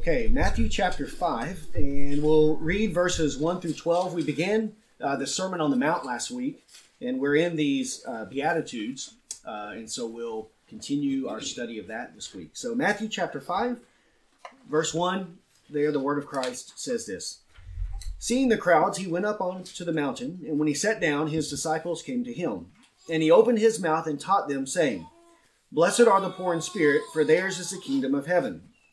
Okay, Matthew chapter 5, and we'll read verses 1 through 12. We began uh, the Sermon on the Mount last week, and we're in these uh, Beatitudes, uh, and so we'll continue our study of that this week. So, Matthew chapter 5, verse 1, there the word of Christ says this Seeing the crowds, he went up on to the mountain, and when he sat down, his disciples came to him. And he opened his mouth and taught them, saying, Blessed are the poor in spirit, for theirs is the kingdom of heaven.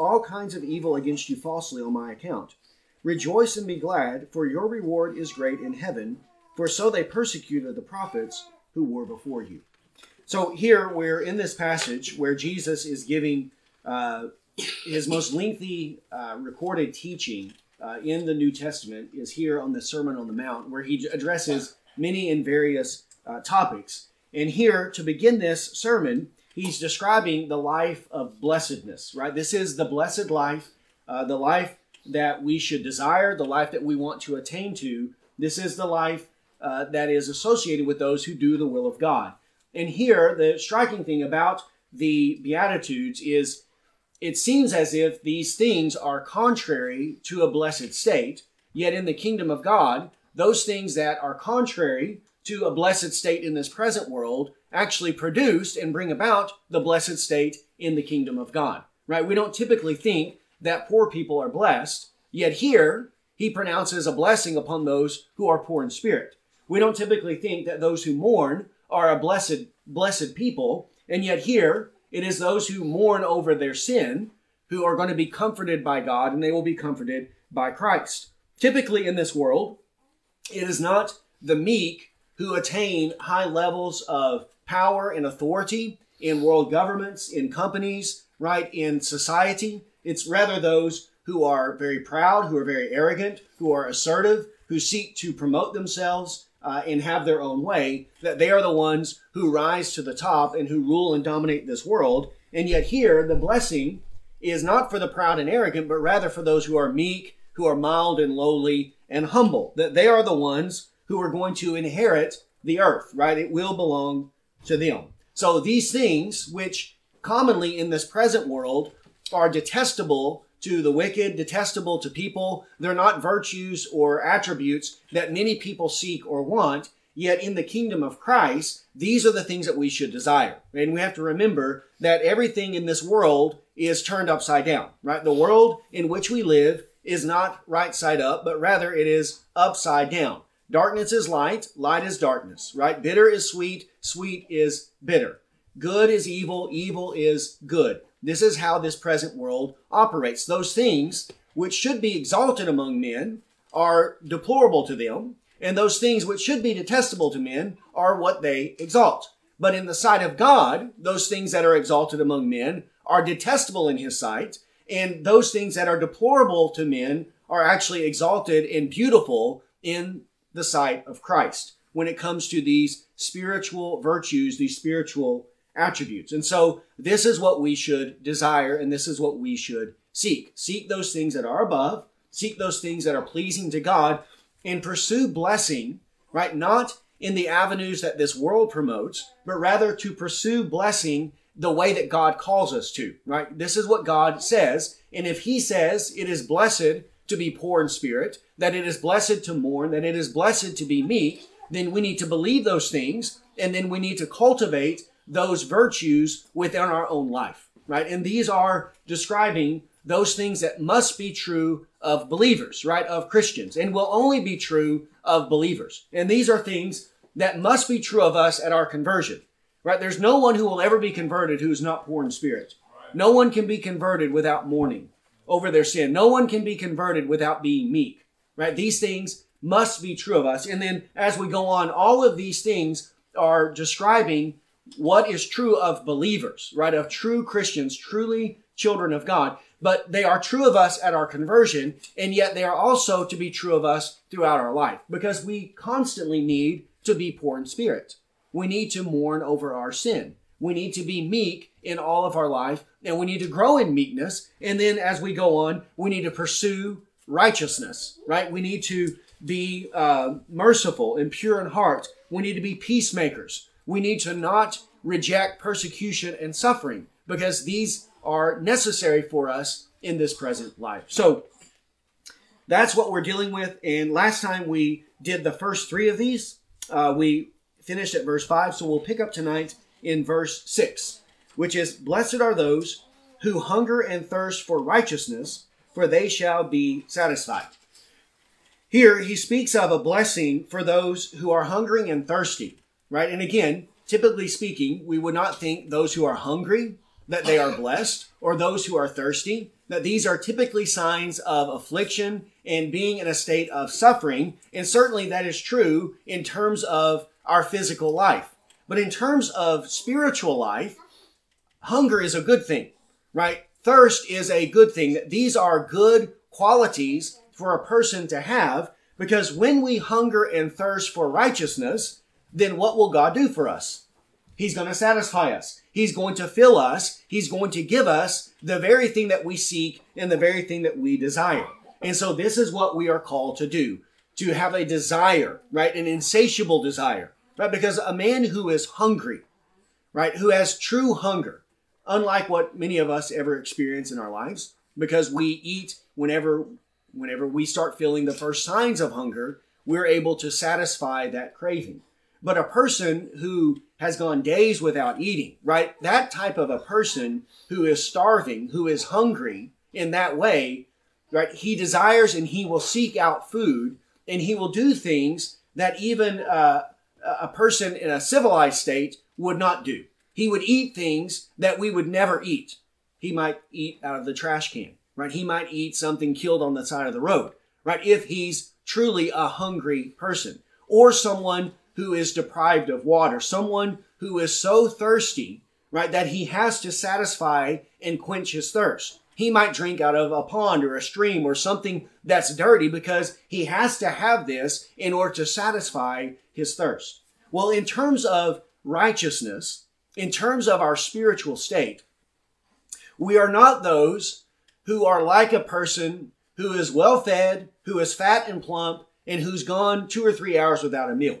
all kinds of evil against you falsely on my account. Rejoice and be glad, for your reward is great in heaven, for so they persecuted the prophets who were before you. So here we're in this passage where Jesus is giving uh, his most lengthy uh, recorded teaching uh, in the New Testament is here on the Sermon on the Mount, where he addresses many and various uh, topics. And here, to begin this sermon, he's describing the life of blessedness, right? This is the blessed life, uh, the life that we should desire, the life that we want to attain to. This is the life uh, that is associated with those who do the will of God. And here, the striking thing about the Beatitudes is it seems as if these things are contrary to a blessed state, yet in the kingdom of God, those things that are contrary to a blessed state in this present world actually produce and bring about the blessed state in the kingdom of God. Right? We don't typically think that poor people are blessed, yet here he pronounces a blessing upon those who are poor in spirit. We don't typically think that those who mourn are a blessed blessed people, and yet here it is those who mourn over their sin who are going to be comforted by God and they will be comforted by Christ. Typically in this world, it is not the meek who attain high levels of power and authority in world governments, in companies, right, in society. It's rather those who are very proud, who are very arrogant, who are assertive, who seek to promote themselves uh, and have their own way, that they are the ones who rise to the top and who rule and dominate this world. And yet, here, the blessing is not for the proud and arrogant, but rather for those who are meek, who are mild and lowly and humble. That they are the ones who are going to inherit the earth, right? It will belong to them. So these things, which commonly in this present world are detestable to the wicked, detestable to people, they're not virtues or attributes that many people seek or want. Yet in the kingdom of Christ, these are the things that we should desire. And we have to remember that everything in this world is turned upside down, right? The world in which we live is not right side up, but rather it is upside down. Darkness is light, light is darkness, right? Bitter is sweet, sweet is bitter. Good is evil, evil is good. This is how this present world operates. Those things which should be exalted among men are deplorable to them, and those things which should be detestable to men are what they exalt. But in the sight of God, those things that are exalted among men are detestable in his sight, and those things that are deplorable to men are actually exalted and beautiful in the sight of Christ when it comes to these spiritual virtues, these spiritual attributes. And so this is what we should desire and this is what we should seek. Seek those things that are above, seek those things that are pleasing to God, and pursue blessing, right? Not in the avenues that this world promotes, but rather to pursue blessing the way that God calls us to, right? This is what God says. And if He says it is blessed to be poor in spirit, that it is blessed to mourn, that it is blessed to be meek, then we need to believe those things and then we need to cultivate those virtues within our own life, right? And these are describing those things that must be true of believers, right? Of Christians, and will only be true of believers. And these are things that must be true of us at our conversion, right? There's no one who will ever be converted who is not poor in spirit. No one can be converted without mourning over their sin. No one can be converted without being meek, right? These things must be true of us. And then as we go on, all of these things are describing what is true of believers, right? Of true Christians, truly children of God. but they are true of us at our conversion, and yet they are also to be true of us throughout our life because we constantly need to be poor in spirit. We need to mourn over our sin. We need to be meek in all of our life, and we need to grow in meekness. And then as we go on, we need to pursue righteousness, right? We need to be uh, merciful and pure in heart. We need to be peacemakers. We need to not reject persecution and suffering because these are necessary for us in this present life. So that's what we're dealing with. And last time we did the first three of these, uh, we finished at verse 5. So we'll pick up tonight in verse 6, which is Blessed are those who hunger and thirst for righteousness, for they shall be satisfied. Here he speaks of a blessing for those who are hungering and thirsty, right? And again, typically speaking, we would not think those who are hungry that they are blessed, or those who are thirsty, that these are typically signs of affliction and being in a state of suffering. And certainly that is true in terms of our physical life. But in terms of spiritual life, hunger is a good thing, right? Thirst is a good thing. These are good qualities for a person to have because when we hunger and thirst for righteousness, then what will God do for us? He's going to satisfy us. He's going to fill us. He's going to give us the very thing that we seek and the very thing that we desire. And so this is what we are called to do, to have a desire, right? An insatiable desire, right? Because a man who is hungry, right? Who has true hunger, unlike what many of us ever experience in our lives, because we eat whenever, whenever we start feeling the first signs of hunger, we're able to satisfy that craving. But a person who has gone days without eating, right? That type of a person who is starving, who is hungry in that way, right? He desires and he will seek out food and he will do things that even uh, a person in a civilized state would not do. He would eat things that we would never eat. He might eat out of the trash can, right? He might eat something killed on the side of the road, right? If he's truly a hungry person or someone who is deprived of water, someone who is so thirsty, right, that he has to satisfy and quench his thirst. He might drink out of a pond or a stream or something that's dirty because he has to have this in order to satisfy his thirst. Well, in terms of righteousness, in terms of our spiritual state, we are not those who are like a person who is well fed, who is fat and plump, and who's gone two or three hours without a meal.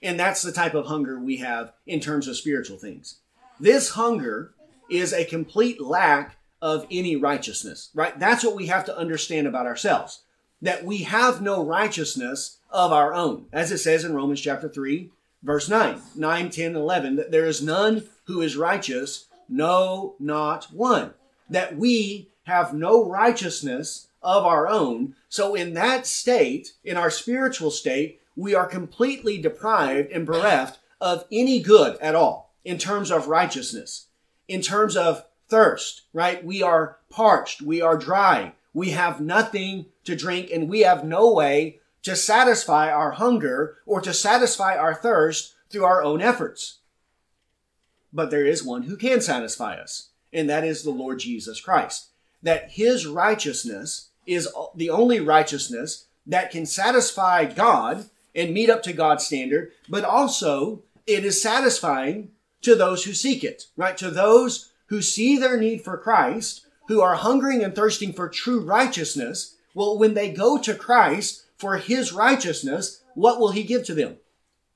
And that's the type of hunger we have in terms of spiritual things. This hunger is a complete lack of any righteousness, right? That's what we have to understand about ourselves. That we have no righteousness of our own. As it says in Romans chapter 3, verse 9, 9, 10, 11, that there is none who is righteous, no, not one. That we have no righteousness of our own. So in that state, in our spiritual state, we are completely deprived and bereft of any good at all in terms of righteousness, in terms of thirst, right? We are parched, we are dry, we have nothing to drink, and we have no way to satisfy our hunger or to satisfy our thirst through our own efforts. But there is one who can satisfy us, and that is the Lord Jesus Christ. That his righteousness is the only righteousness that can satisfy God and meet up to God's standard, but also it is satisfying to those who seek it, right? To those who see their need for Christ, who are hungering and thirsting for true righteousness. Well, when they go to Christ for his righteousness, what will he give to them?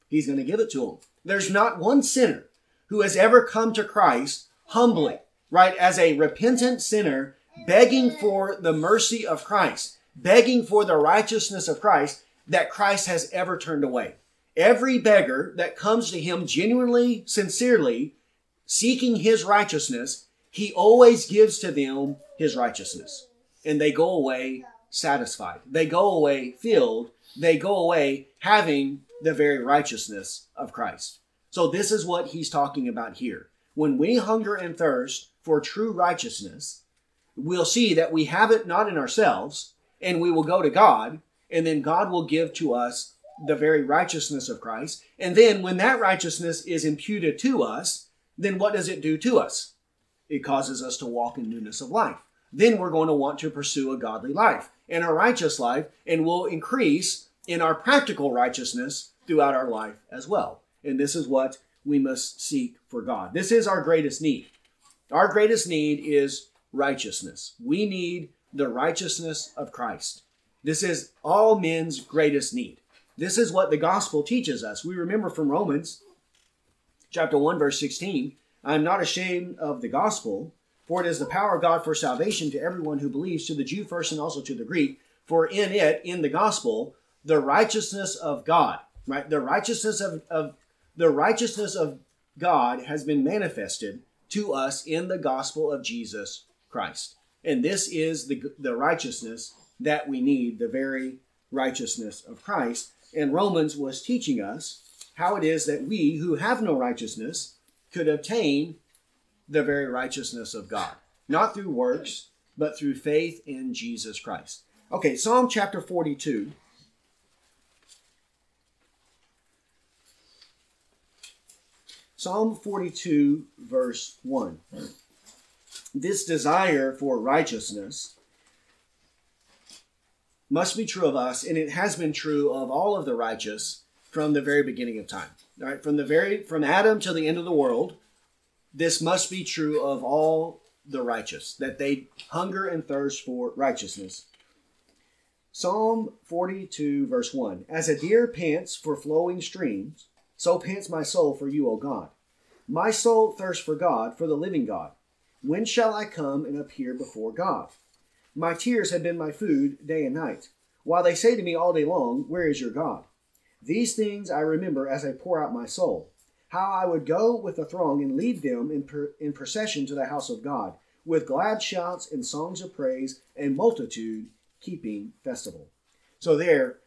He's going to give it to them. There's not one sinner who has ever come to Christ humbly, right? As a repentant sinner, begging for the mercy of Christ, begging for the righteousness of Christ, that Christ has ever turned away. Every beggar that comes to him genuinely, sincerely, seeking his righteousness, he always gives to them his righteousness. And they go away satisfied. They go away filled. They go away having the very righteousness of Christ. So this is what he's talking about here. When we hunger and thirst for true righteousness, we'll see that we have it not in ourselves, and we will go to God, and then God will give to us the very righteousness of Christ. And then when that righteousness is imputed to us, then what does it do to us? It causes us to walk in newness of life. then we're going to want to pursue a godly life and a righteous life, and we'll increase in our practical righteousness throughout our life as well. And this is what we must seek for God. This is our greatest need. Our greatest need is righteousness. We need the righteousness of Christ. This is all men's greatest need. This is what the gospel teaches us. We remember from Romans chapter 1 verse 16, I am not ashamed of the gospel, for it is the power of God for salvation to everyone who believes, to the Jew first and also to the Greek. For in it, in the gospel, the righteousness of God, right? The righteousness of, of the righteousness of God has been manifested to us in the gospel of Jesus Christ. And this is the, the righteousness that we need, the very righteousness of Christ. And Romans was teaching us how it is that we who have no righteousness could obtain the very righteousness of God, not through works, but through faith in Jesus Christ. Okay, Psalm chapter 42. Psalm 42, verse 1. This desire for righteousness must be true of us, and it has been true of all of the righteous from the very beginning of time. Right? From the very from Adam till the end of the world, this must be true of all the righteous, that they hunger and thirst for righteousness. Psalm 42, verse 1 As a deer pants for flowing streams, so pants my soul for you, O God. My soul thirsts for God, for the living God. When shall I come and appear before God? My tears have been my food day and night, while they say to me all day long, Where is your God? These things I remember as I pour out my soul how I would go with the throng and lead them in, per, in procession to the house of God, with glad shouts and songs of praise, and multitude keeping festival. So there,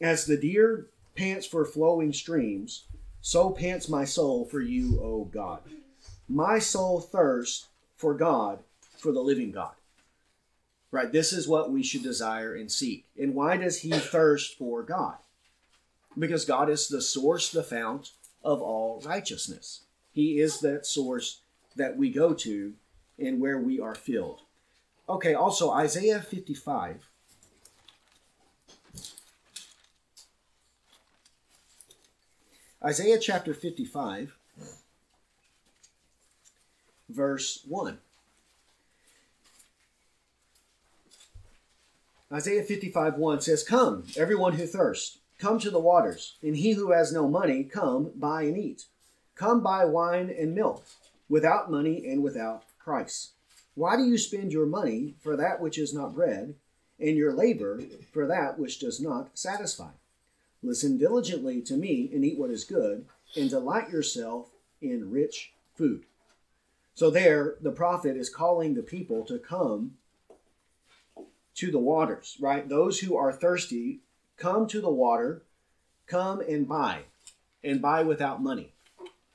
as the deer pants for flowing streams, so pants my soul for you, O God. My soul thirsts for God, for the living God. Right? This is what we should desire and seek. And why does he thirst for God? Because God is the source, the fount of all righteousness. He is that source that we go to and where we are filled. Okay, also Isaiah 55. Isaiah chapter 55, verse 1. Isaiah 55 1 says, Come, everyone who thirsts. Come to the waters, and he who has no money, come, buy and eat. Come buy wine and milk, without money and without price. Why do you spend your money for that which is not bread, and your labor for that which does not satisfy? Listen diligently to me and eat what is good, and delight yourself in rich food. So, there, the prophet is calling the people to come to the waters, right? Those who are thirsty come to the water, come and buy, and buy without money,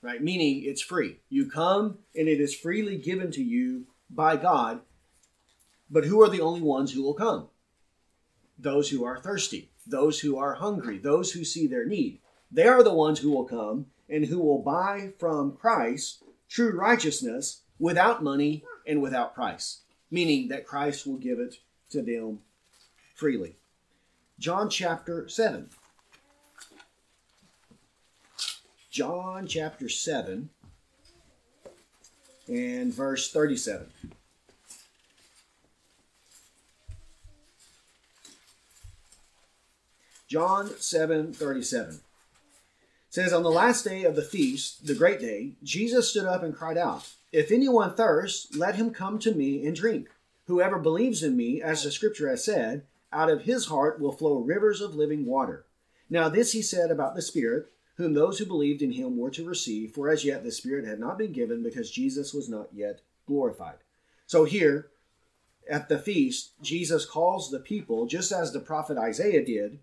right? Meaning it's free. You come and it is freely given to you by God. But who are the only ones who will come? Those who are thirsty, those who are hungry, those who see their need. They are the ones who will come and who will buy from Christ true righteousness without money and without price, meaning that Christ will give it to them freely. John chapter 7. John chapter 7 and verse 37. John 7 37 says, On the last day of the feast, the great day, Jesus stood up and cried out, If anyone thirsts, let him come to me and drink. Whoever believes in me, as the scripture has said, out of his heart will flow rivers of living water. Now, this he said about the Spirit, whom those who believed in him were to receive, for as yet the Spirit had not been given because Jesus was not yet glorified. So, here at the feast, Jesus calls the people, just as the prophet Isaiah did,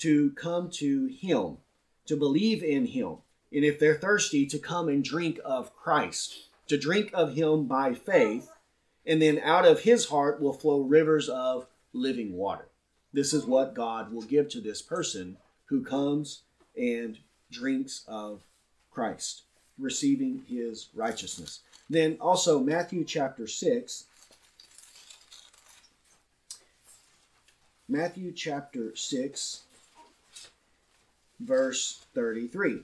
to come to Him, to believe in Him, and if they're thirsty, to come and drink of Christ, to drink of Him by faith, and then out of His heart will flow rivers of living water. This is what God will give to this person who comes and drinks of Christ, receiving His righteousness. Then also, Matthew chapter 6. Matthew chapter 6, verse 33.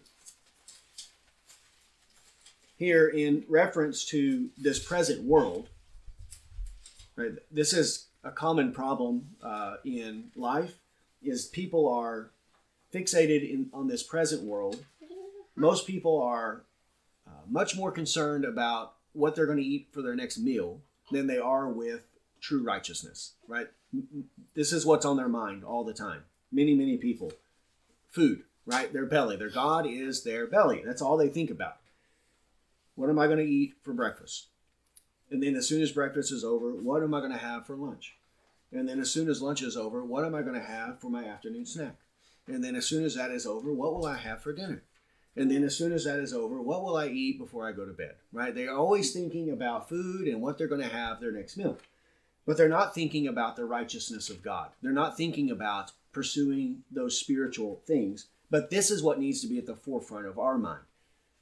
Here, in reference to this present world, right, this is a common problem uh, in life, is people are fixated in, on this present world. Most people are uh, much more concerned about what they're going to eat for their next meal than they are with true righteousness, right? This is what's on their mind all the time. Many, many people. Food, right? Their belly. Their God is their belly. That's all they think about. What am I going to eat for breakfast? And then as soon as breakfast is over, what am I going to have for lunch? And then as soon as lunch is over, what am I going to have for my afternoon snack? And then as soon as that is over, what will I have for dinner? And then as soon as that is over, what will I eat before I go to bed? Right? They're always thinking about food and what they're going to have their next meal. But they're not thinking about the righteousness of God. They're not thinking about pursuing those spiritual things. But this is what needs to be at the forefront of our mind.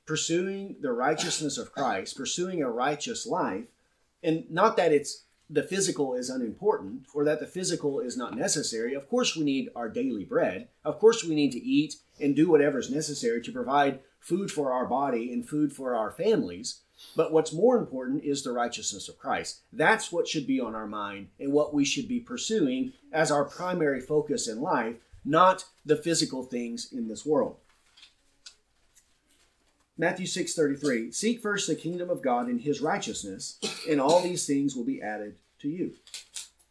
Pursuing the righteousness of Christ, pursuing a righteous life, and not that it's the physical is unimportant or that the physical is not necessary. Of course, we need our daily bread. Of course, we need to eat and do whatever is necessary to provide food for our body and food for our families. But what's more important is the righteousness of Christ. That's what should be on our mind and what we should be pursuing as our primary focus in life, not the physical things in this world. Matthew 6:33 Seek first the kingdom of God and his righteousness and all these things will be added to you.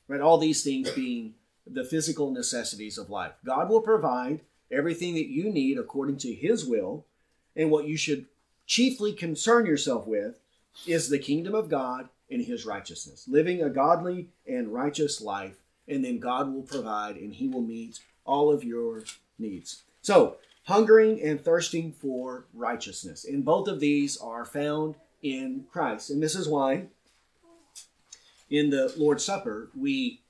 Right all these things being the physical necessities of life. God will provide everything that you need according to his will and what you should chiefly concern yourself with is the kingdom of God and his righteousness. Living a godly and righteous life and then God will provide and he will meet all of your needs. So, hungering and thirsting for righteousness. And both of these are found in Christ. And this is why in the Lord's Supper we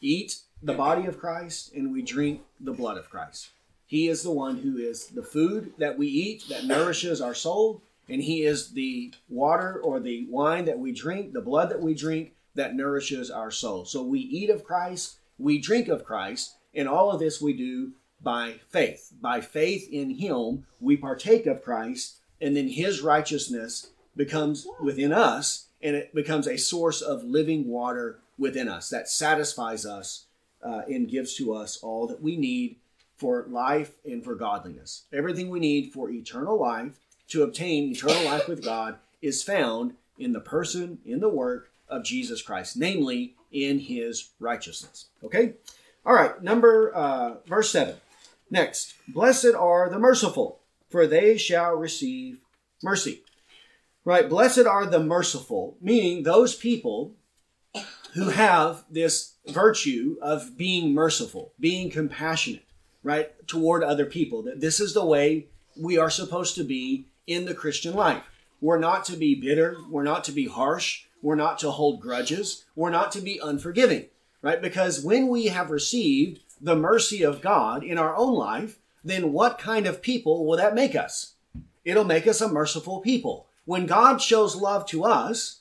eat the body of Christ and we drink the blood of Christ. He is the one who is the food that we eat that nourishes our soul, and He is the water or the wine that we drink, the blood that we drink that nourishes our soul. So we eat of Christ, we drink of Christ, and all of this we do by faith. By faith in Him, we partake of Christ, and then His righteousness becomes within us, and it becomes a source of living water within us that satisfies us uh, and gives to us all that we need for life and for godliness. Everything we need for eternal life, to obtain eternal life with God, is found in the person, in the work of Jesus Christ, namely in his righteousness. Okay? All right, number, uh, verse 7. Next, blessed are the merciful, for they shall receive mercy. Right, blessed are the merciful, meaning those people who have this virtue of being merciful, being compassionate, right, toward other people. That this is the way we are supposed to be in the Christian life. We're not to be bitter, we're not to be harsh, we're not to hold grudges, we're not to be unforgiving, right? Because when we have received the mercy of God in our own life, then what kind of people will that make us? It'll make us a merciful people. When God shows love to us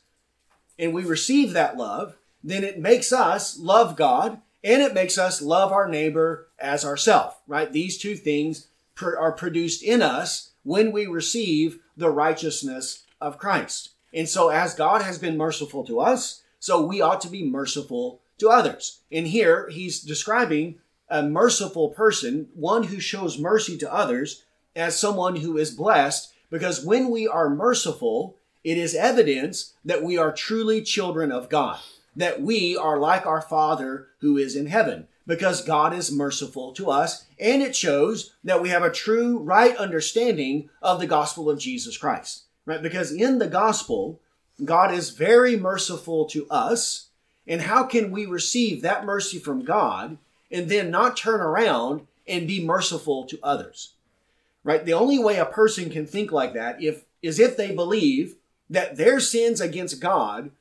and we receive that love, then it makes us love God and it makes us love our neighbor as ourself, right? These two things are produced in us when we receive the righteousness of Christ. And so as God has been merciful to us, so we ought to be merciful to others. And here he's describing a merciful person, one who shows mercy to others, as someone who is blessed, because when we are merciful, it is evidence that we are truly children of God, that we are like our Father who is in heaven, because God is merciful to us, and it shows that we have a true, right understanding of the gospel of Jesus Christ, right? Because in the gospel, God is very merciful to us, and how can we receive that mercy from God and then not turn around and be merciful to others. Right? The only way a person can think like that if is if they believe that their sins against God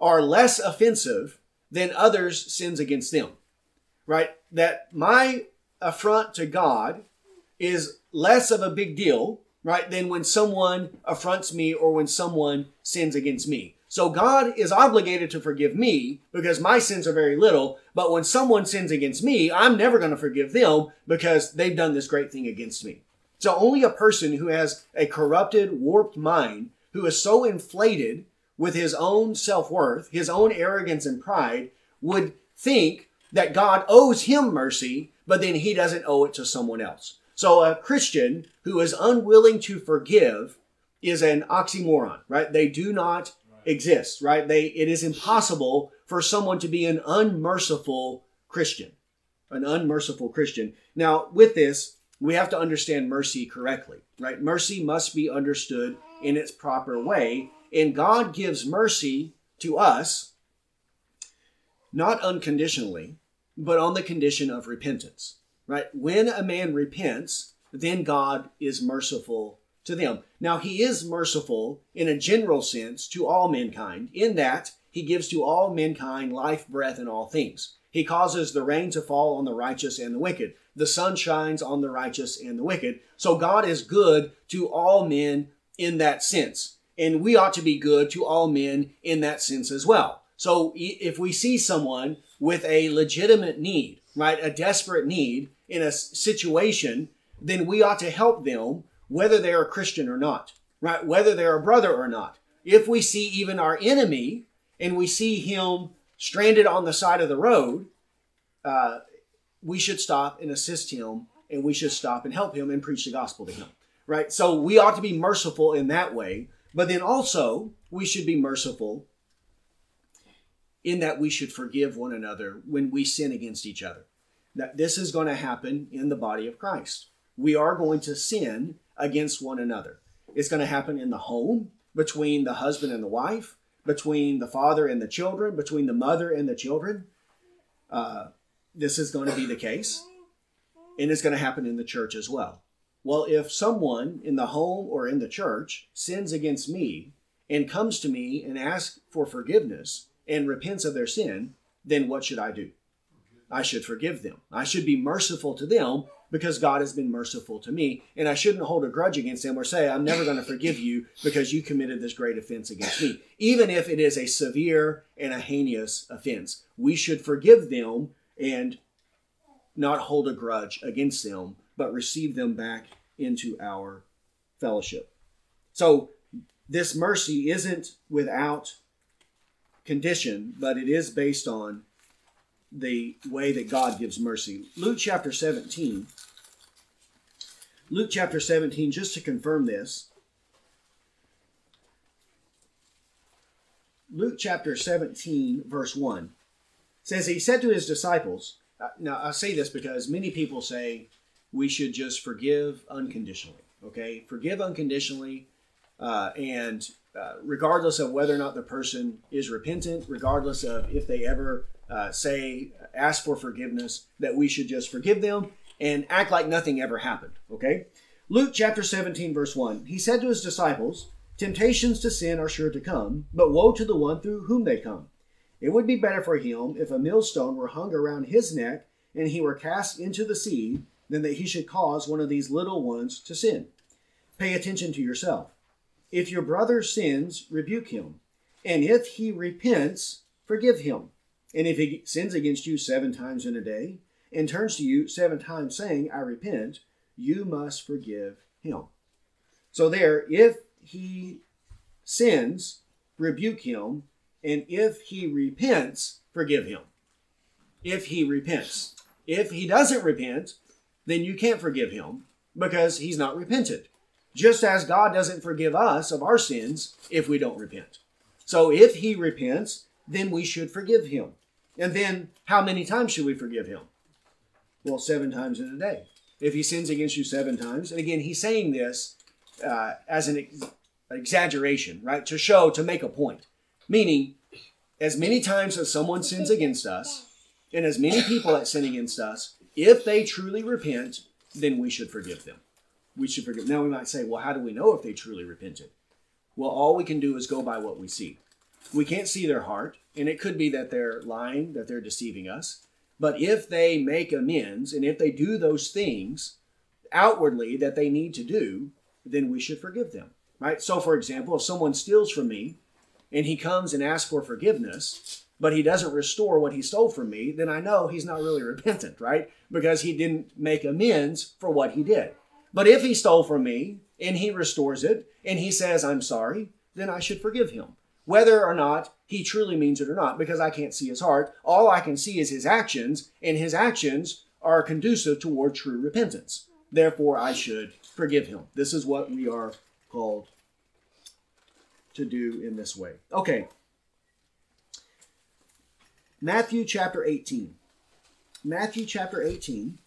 are less offensive than others' sins against them. Right? That my affront to God is less of a big deal, right, than when someone affronts me or when someone sins against me. So God is obligated to forgive me because my sins are very little. But when someone sins against me, I'm never going to forgive them because they've done this great thing against me. So only a person who has a corrupted, warped mind, who is so inflated with his own self worth, his own arrogance and pride, would think that God owes him mercy, but then he doesn't owe it to someone else. So a Christian who is unwilling to forgive is an oxymoron, right? They do not exist, right? They it is impossible for someone to be an unmerciful Christian. An unmerciful Christian. Now, with this, we have to understand mercy correctly, right? Mercy must be understood in its proper way, and God gives mercy to us not unconditionally, but on the condition of repentance, right? When a man repents, then God is merciful to them. Now, he is merciful in a general sense to all mankind, in that he gives to all mankind life, breath, and all things. He causes the rain to fall on the righteous and the wicked. The sun shines on the righteous and the wicked. So God is good to all men in that sense. And we ought to be good to all men in that sense as well. So if we see someone with a legitimate need, right, a desperate need in a situation, then we ought to help them whether they're a Christian or not, right? Whether they're a brother or not. If we see even our enemy and we see him stranded on the side of the road, uh, we should stop and assist him and we should stop and help him and preach the gospel to him, right? So we ought to be merciful in that way, but then also we should be merciful in that we should forgive one another when we sin against each other. That this is going to happen in the body of Christ. We are going to sin against one another. It's going to happen in the home between the husband and the wife, between the father and the children, between the mother and the children. Uh, this is going to be the case. And it's going to happen in the church as well. Well, if someone in the home or in the church sins against me and comes to me and asks for forgiveness and repents of their sin, then what should I do? I should forgive them. I should be merciful to them because God has been merciful to me. And I shouldn't hold a grudge against them or say, I'm never going to forgive you because you committed this great offense against me. Even if it is a severe and a heinous offense, we should forgive them and not hold a grudge against them, but receive them back into our fellowship. So, this mercy isn't without condition, but it is based on the way that God gives mercy. Luke chapter 17. Luke chapter 17, just to confirm this. Luke chapter 17, verse 1 says, He said to his disciples, uh, now I say this because many people say we should just forgive unconditionally. Okay? Forgive unconditionally, uh, and uh, regardless of whether or not the person is repentant, regardless of if they ever uh, say, ask for forgiveness, that we should just forgive them and act like nothing ever happened. Okay? Luke chapter 17, verse 1. He said to his disciples, Temptations to sin are sure to come, but woe to the one through whom they come. It would be better for him if a millstone were hung around his neck and he were cast into the sea than that he should cause one of these little ones to sin. Pay attention to yourself. If your brother sins, rebuke him. And if he repents, forgive him. And if he sins against you seven times in a day and turns to you seven times saying, I repent, you must forgive him. So, there, if he sins, rebuke him. And if he repents, forgive him. If he repents. If he doesn't repent, then you can't forgive him because he's not repented. Just as God doesn't forgive us of our sins if we don't repent. So if he repents, then we should forgive him. And then how many times should we forgive him? Well, seven times in a day. If he sins against you seven times, and again, he's saying this uh, as an ex- exaggeration, right? To show, to make a point. Meaning, as many times as someone sins against us, and as many people that sin against us, if they truly repent, then we should forgive them. We should forgive. Now we might say, well, how do we know if they truly repented? Well, all we can do is go by what we see. We can't see their heart, and it could be that they're lying, that they're deceiving us. But if they make amends and if they do those things outwardly that they need to do, then we should forgive them. Right? So, for example, if someone steals from me and he comes and asks for forgiveness, but he doesn't restore what he stole from me, then I know he's not really repentant, right? Because he didn't make amends for what he did. But if he stole from me and he restores it and he says, I'm sorry, then I should forgive him. Whether or not he truly means it or not, because I can't see his heart. All I can see is his actions, and his actions are conducive toward true repentance. Therefore, I should forgive him. This is what we are called to do in this way. Okay. Matthew chapter 18. Matthew chapter 18.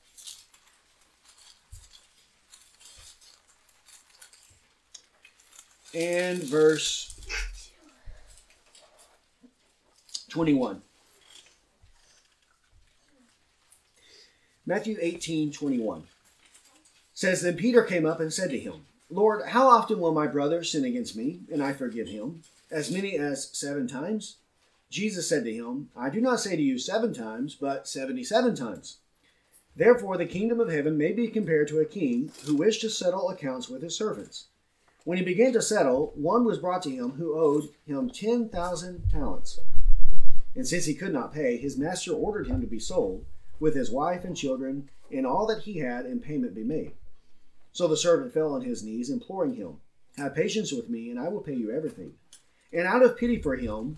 And verse 21. Matthew 18, 21 says, Then Peter came up and said to him, Lord, how often will my brother sin against me, and I forgive him? As many as seven times? Jesus said to him, I do not say to you seven times, but seventy seven times. Therefore, the kingdom of heaven may be compared to a king who wished to settle accounts with his servants. When he began to settle, one was brought to him who owed him ten thousand talents. And since he could not pay, his master ordered him to be sold, with his wife and children, and all that he had, and payment be made. So the servant fell on his knees, imploring him, Have patience with me, and I will pay you everything. And out of pity for him,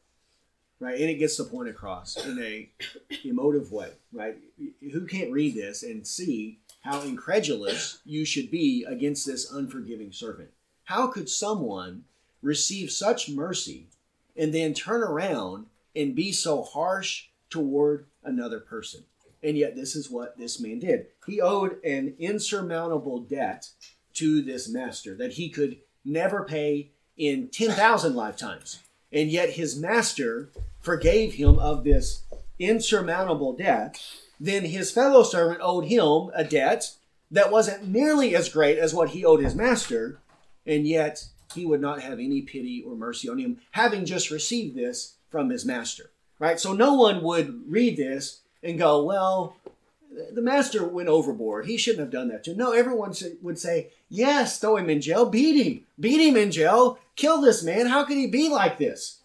right? And it gets the point across in a emotive way, right? Who can't read this and see how incredulous you should be against this unforgiving servant? How could someone receive such mercy and then turn around and be so harsh toward another person? And yet, this is what this man did. He owed an insurmountable debt to this master that he could never pay in 10,000 lifetimes. And yet, his master forgave him of this insurmountable debt. Then his fellow servant owed him a debt that wasn't nearly as great as what he owed his master. And yet, he would not have any pity or mercy on him, having just received this from his master. Right? So, no one would read this and go, well, the master went overboard. He shouldn't have done that too. No, everyone would say, yes, throw him in jail, beat him, beat him in jail, kill this man. How could he be like this?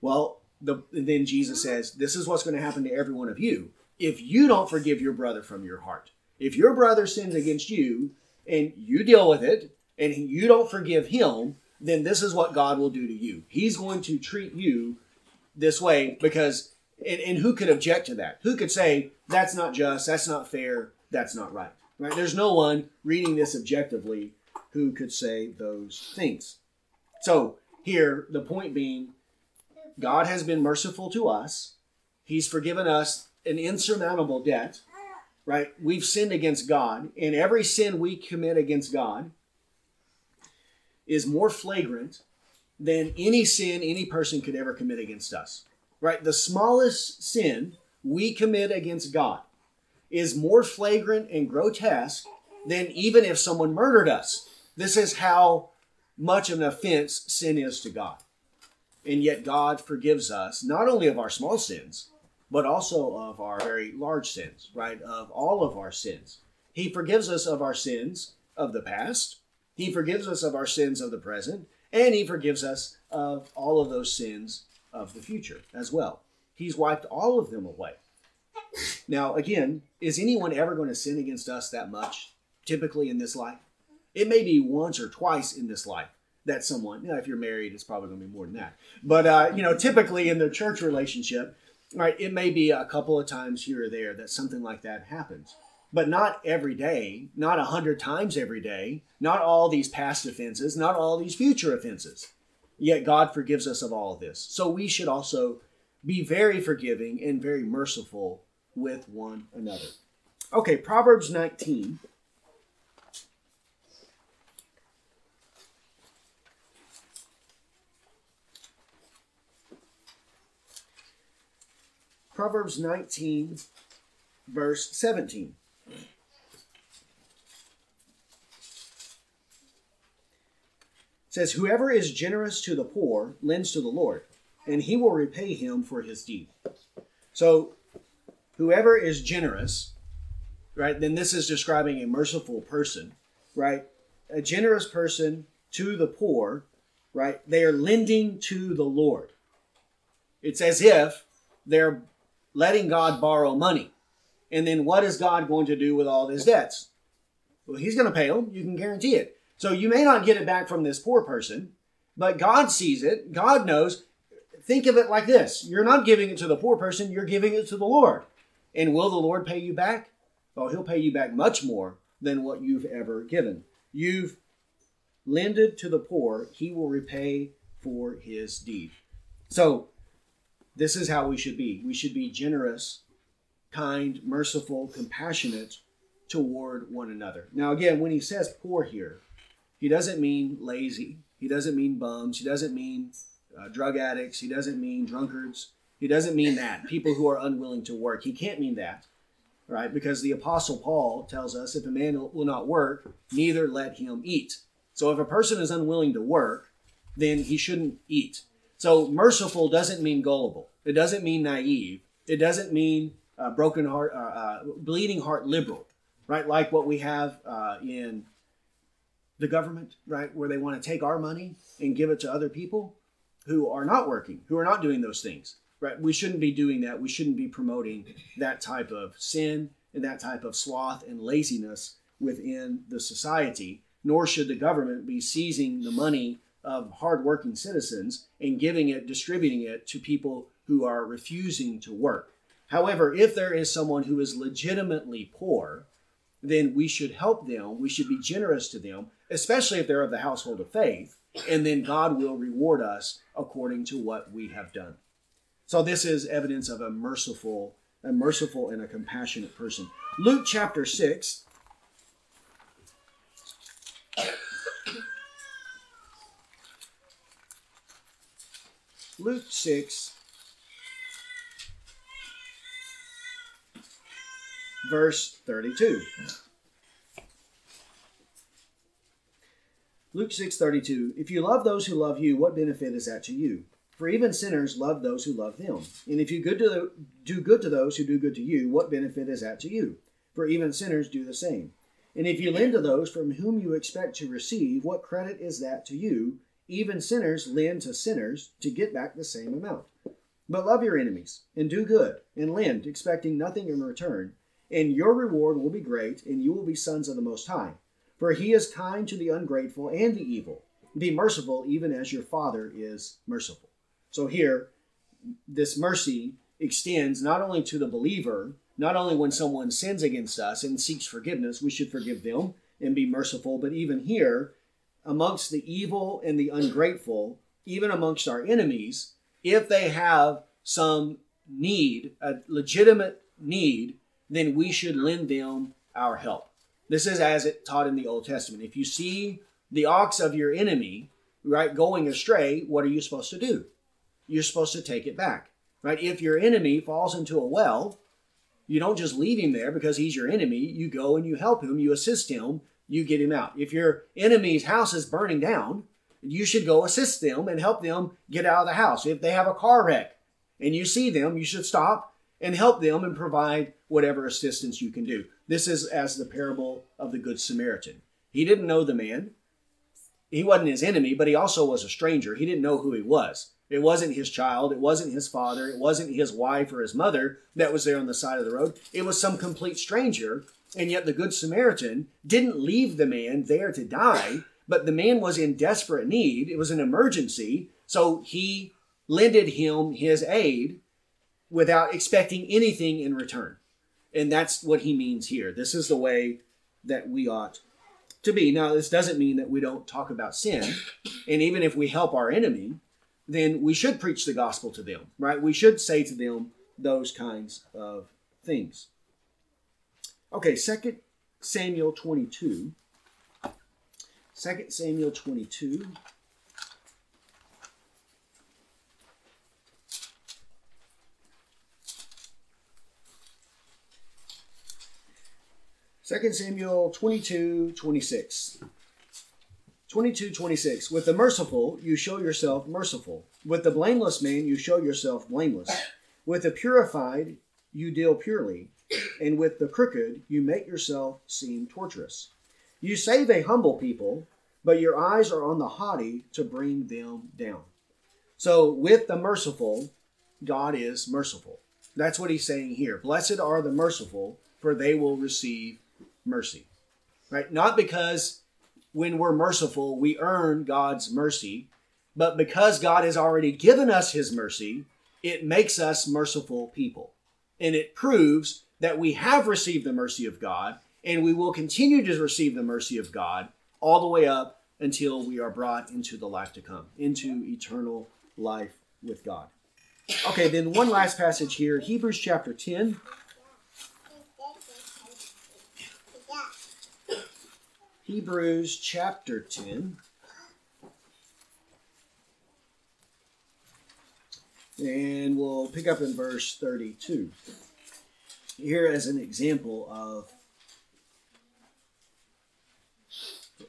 Well, the, then Jesus says, this is what's going to happen to every one of you if you don't forgive your brother from your heart. If your brother sins against you and you deal with it and you don't forgive him, then this is what God will do to you. He's going to treat you this way because and, and who could object to that? Who could say that's not just, that's not fair, that's not right? Right? There's no one reading this objectively who could say those things. So here, the point being, God has been merciful to us. He's forgiven us an insurmountable debt. Right? We've sinned against God, and every sin we commit against God is more flagrant than any sin any person could ever commit against us right? The smallest sin we commit against God is more flagrant and grotesque than even if someone murdered us. This is how much of an offense sin is to God. And yet God forgives us not only of our small sins, but also of our very large sins, right? Of all of our sins. He forgives us of our sins of the past. He forgives us of our sins of the present. And he forgives us of all of those sins of the future as well. He's wiped all of them away. Now, again, is anyone ever going to sin against us that much, typically in this life? It may be once or twice in this life that someone, you know, if you're married, it's probably going to be more than that. But, uh, you know, typically in the church relationship, right, it may be a couple of times here or there that something like that happens. But not every day, not a hundred times every day, not all these past offenses, not all these future offenses. Yet God forgives us of all of this. So we should also be very forgiving and very merciful with one another. Okay, Proverbs 19. Proverbs 19, verse 17. says, Whoever is generous to the poor lends to the Lord, and he will repay him for his deed. So, whoever is generous, right, then this is describing a merciful person, right? A generous person to the poor, right? They are lending to the Lord. It's as if they're letting God borrow money. And then what is God going to do with all his debts? Well, he's going to pay them. You can guarantee it. So you may not get it back from this poor person, but God sees it. God knows. Think of it like this you're not giving it to the poor person, you're giving it to the Lord. And will the Lord pay you back? Oh, he'll pay you back much more than what you've ever given. You've lended to the poor, he will repay for his deed. So, this is how we should be. We should be generous, kind, merciful, compassionate toward one another. Now, again, when he says poor here, he doesn't mean lazy. He doesn't mean bums. He doesn't mean uh, drug addicts. He doesn't mean drunkards. He doesn't mean that. People who are unwilling to work. He can't mean that, right? Because the Apostle Paul tells us if a man will not work, neither let him eat. So if a person is unwilling to work, then he shouldn't eat. So merciful doesn't mean gullible. It doesn't mean naive. It doesn't mean uh, broken heart, uh, uh bleeding heart liberal, right? Like what we have uh, in the government, right, where they want to take our money and give it to other people who are not working, who are not doing those things, right? We shouldn't be doing that. We shouldn't be promoting that type of sin and that type of sloth and laziness within the society, nor should the government be seizing the money of hardworking citizens and giving it, distributing it to people who are refusing to work. However, if there is someone who is legitimately poor, then we should help them. We should be generous to them especially if they're of the household of faith, and then God will reward us according to what we have done. So this is evidence of a merciful, a merciful and a compassionate person. Luke chapter 6. Luke 6 verse 32. Luke 6:32 If you love those who love you, what benefit is that to you? For even sinners love those who love them. And if you good the, do good to those who do good to you, what benefit is that to you? For even sinners do the same. And if you lend to those from whom you expect to receive, what credit is that to you? Even sinners lend to sinners to get back the same amount. But love your enemies, and do good, and lend, expecting nothing in return, and your reward will be great, and you will be sons of the Most High. For he is kind to the ungrateful and the evil. Be merciful, even as your Father is merciful. So here, this mercy extends not only to the believer, not only when someone sins against us and seeks forgiveness, we should forgive them and be merciful, but even here, amongst the evil and the ungrateful, even amongst our enemies, if they have some need, a legitimate need, then we should lend them our help. This is as it taught in the Old Testament. If you see the ox of your enemy, right, going astray, what are you supposed to do? You're supposed to take it back, right? If your enemy falls into a well, you don't just leave him there because he's your enemy. You go and you help him, you assist him, you get him out. If your enemy's house is burning down, you should go assist them and help them get out of the house. If they have a car wreck and you see them, you should stop and help them and provide whatever assistance you can do. This is as the parable of the Good Samaritan. He didn't know the man. He wasn't his enemy, but he also was a stranger. He didn't know who he was. It wasn't his child. It wasn't his father. It wasn't his wife or his mother that was there on the side of the road. It was some complete stranger. And yet the Good Samaritan didn't leave the man there to die, but the man was in desperate need. It was an emergency. So he lended him his aid without expecting anything in return. And that's what he means here. This is the way that we ought to be. Now, this doesn't mean that we don't talk about sin. And even if we help our enemy, then we should preach the gospel to them, right? We should say to them those kinds of things. Okay, Second Samuel 22. 2 Samuel 22. Second Samuel 22, 26. 22, 26. With the merciful, you show yourself merciful. With the blameless man, you show yourself blameless. With the purified, you deal purely. And with the crooked, you make yourself seem torturous. You save a humble people, but your eyes are on the haughty to bring them down. So, with the merciful, God is merciful. That's what he's saying here. Blessed are the merciful, for they will receive mercy. Right? Not because when we're merciful, we earn God's mercy, but because God has already given us his mercy, it makes us merciful people. And it proves that we have received the mercy of God and we will continue to receive the mercy of God all the way up until we are brought into the life to come, into eternal life with God. Okay, then one last passage here Hebrews chapter 10. Hebrews chapter 10. And we'll pick up in verse 32. Here, as an example of,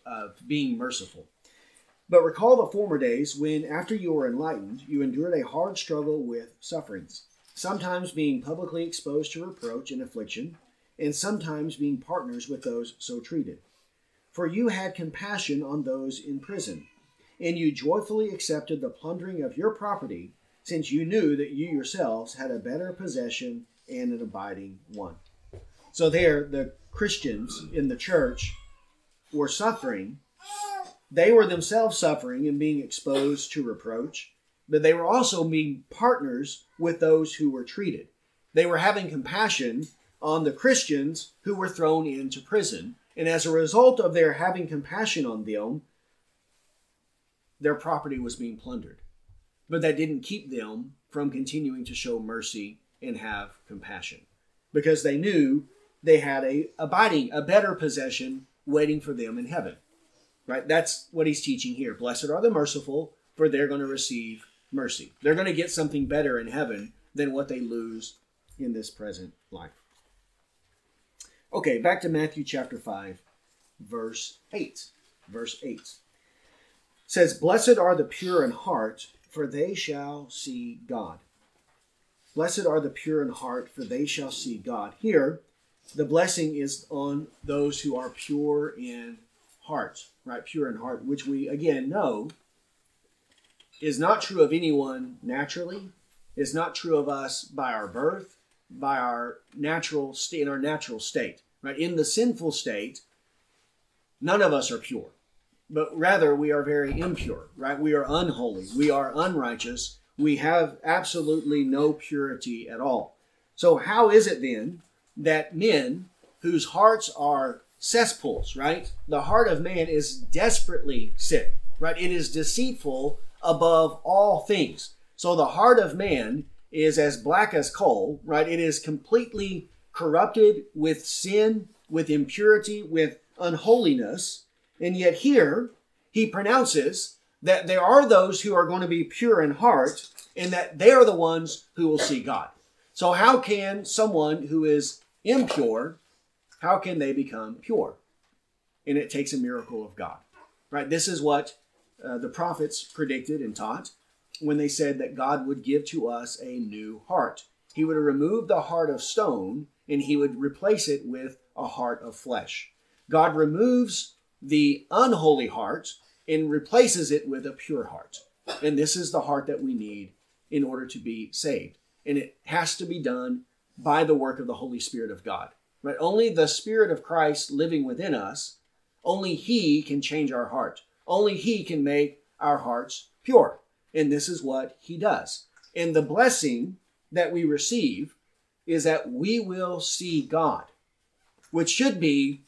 of being merciful. But recall the former days when, after you were enlightened, you endured a hard struggle with sufferings, sometimes being publicly exposed to reproach and affliction, and sometimes being partners with those so treated. For you had compassion on those in prison, and you joyfully accepted the plundering of your property, since you knew that you yourselves had a better possession and an abiding one. So, there, the Christians in the church were suffering. They were themselves suffering and being exposed to reproach, but they were also being partners with those who were treated. They were having compassion on the Christians who were thrown into prison and as a result of their having compassion on them, their property was being plundered. But that didn't keep them from continuing to show mercy and have compassion because they knew they had a abiding, a better possession waiting for them in heaven. Right? That's what he's teaching here. Blessed are the merciful, for they're going to receive mercy. They're going to get something better in heaven than what they lose in this present life. Okay, back to Matthew chapter 5, verse 8. Verse 8 says, Blessed are the pure in heart, for they shall see God. Blessed are the pure in heart, for they shall see God. Here, the blessing is on those who are pure in heart, right? Pure in heart, which we again know is not true of anyone naturally, is not true of us by our birth, by our natural state, in our natural state, right? In the sinful state, none of us are pure, but rather we are very impure, right? We are unholy, we are unrighteous, we have absolutely no purity at all. So, how is it then that men whose hearts are cesspools, right? The heart of man is desperately sick, right? It is deceitful above all things. So, the heart of man is as black as coal, right? It is completely corrupted with sin, with impurity, with unholiness. And yet, here he pronounces that there are those who are going to be pure in heart and that they are the ones who will see God. So, how can someone who is impure, how can they become pure? And it takes a miracle of God, right? This is what uh, the prophets predicted and taught when they said that God would give to us a new heart. He would remove the heart of stone and he would replace it with a heart of flesh. God removes the unholy heart and replaces it with a pure heart. And this is the heart that we need in order to be saved. And it has to be done by the work of the Holy Spirit of God. Right? Only the Spirit of Christ living within us, only He can change our heart. Only He can make our hearts pure. And this is what He does. And the blessing that we receive is that we will see God, which should be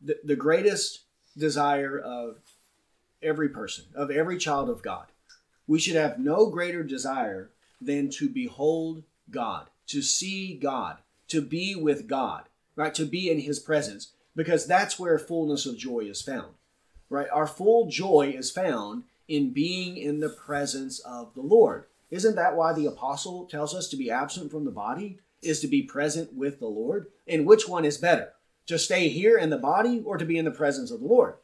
the, the greatest desire of every person, of every child of God. We should have no greater desire than to behold God, to see God, to be with God, right? To be in His presence, because that's where fullness of joy is found, right? Our full joy is found in being in the presence of the Lord. Isn't that why the apostle tells us to be absent from the body is to be present with the Lord? And which one is better? To stay here in the body or to be in the presence of the Lord?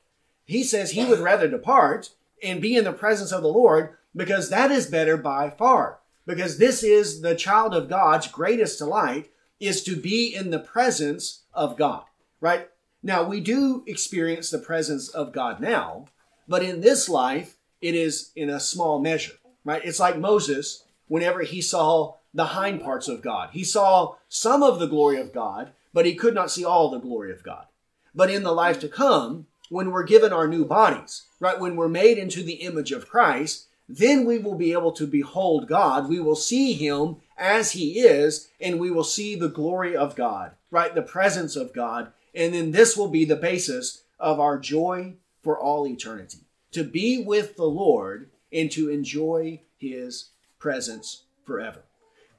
He says he would rather depart and be in the presence of the Lord because that is better by far. Because this is the child of God's greatest delight is to be in the presence of God, right? Now, we do experience the presence of God now, but in this life, it is in a small measure right? It's like Moses whenever he saw the hind parts of God. He saw some of the glory of God, but he could not see all the glory of God. But in the life to come, when we're given our new bodies, right? When we're made into the image of Christ, then we will be able to behold God. We will see him as he is, and we will see the glory of God, right? The presence of God. And then this will be the basis of our joy for all eternity. To be with the Lord and to enjoy his presence forever.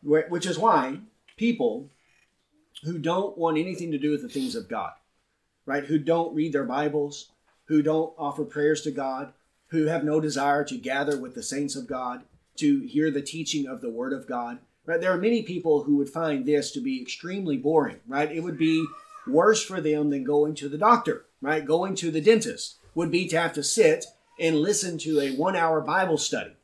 Which is why people who don't want anything to do with the things of God, right, who don't read their Bibles, who don't offer prayers to God, who have no desire to gather with the saints of God, to hear the teaching of the Word of God, right? There are many people who would find this to be extremely boring, right? It would be worse for them than going to the doctor, right? Going to the dentist would be to have to sit and listen to a one hour Bible study.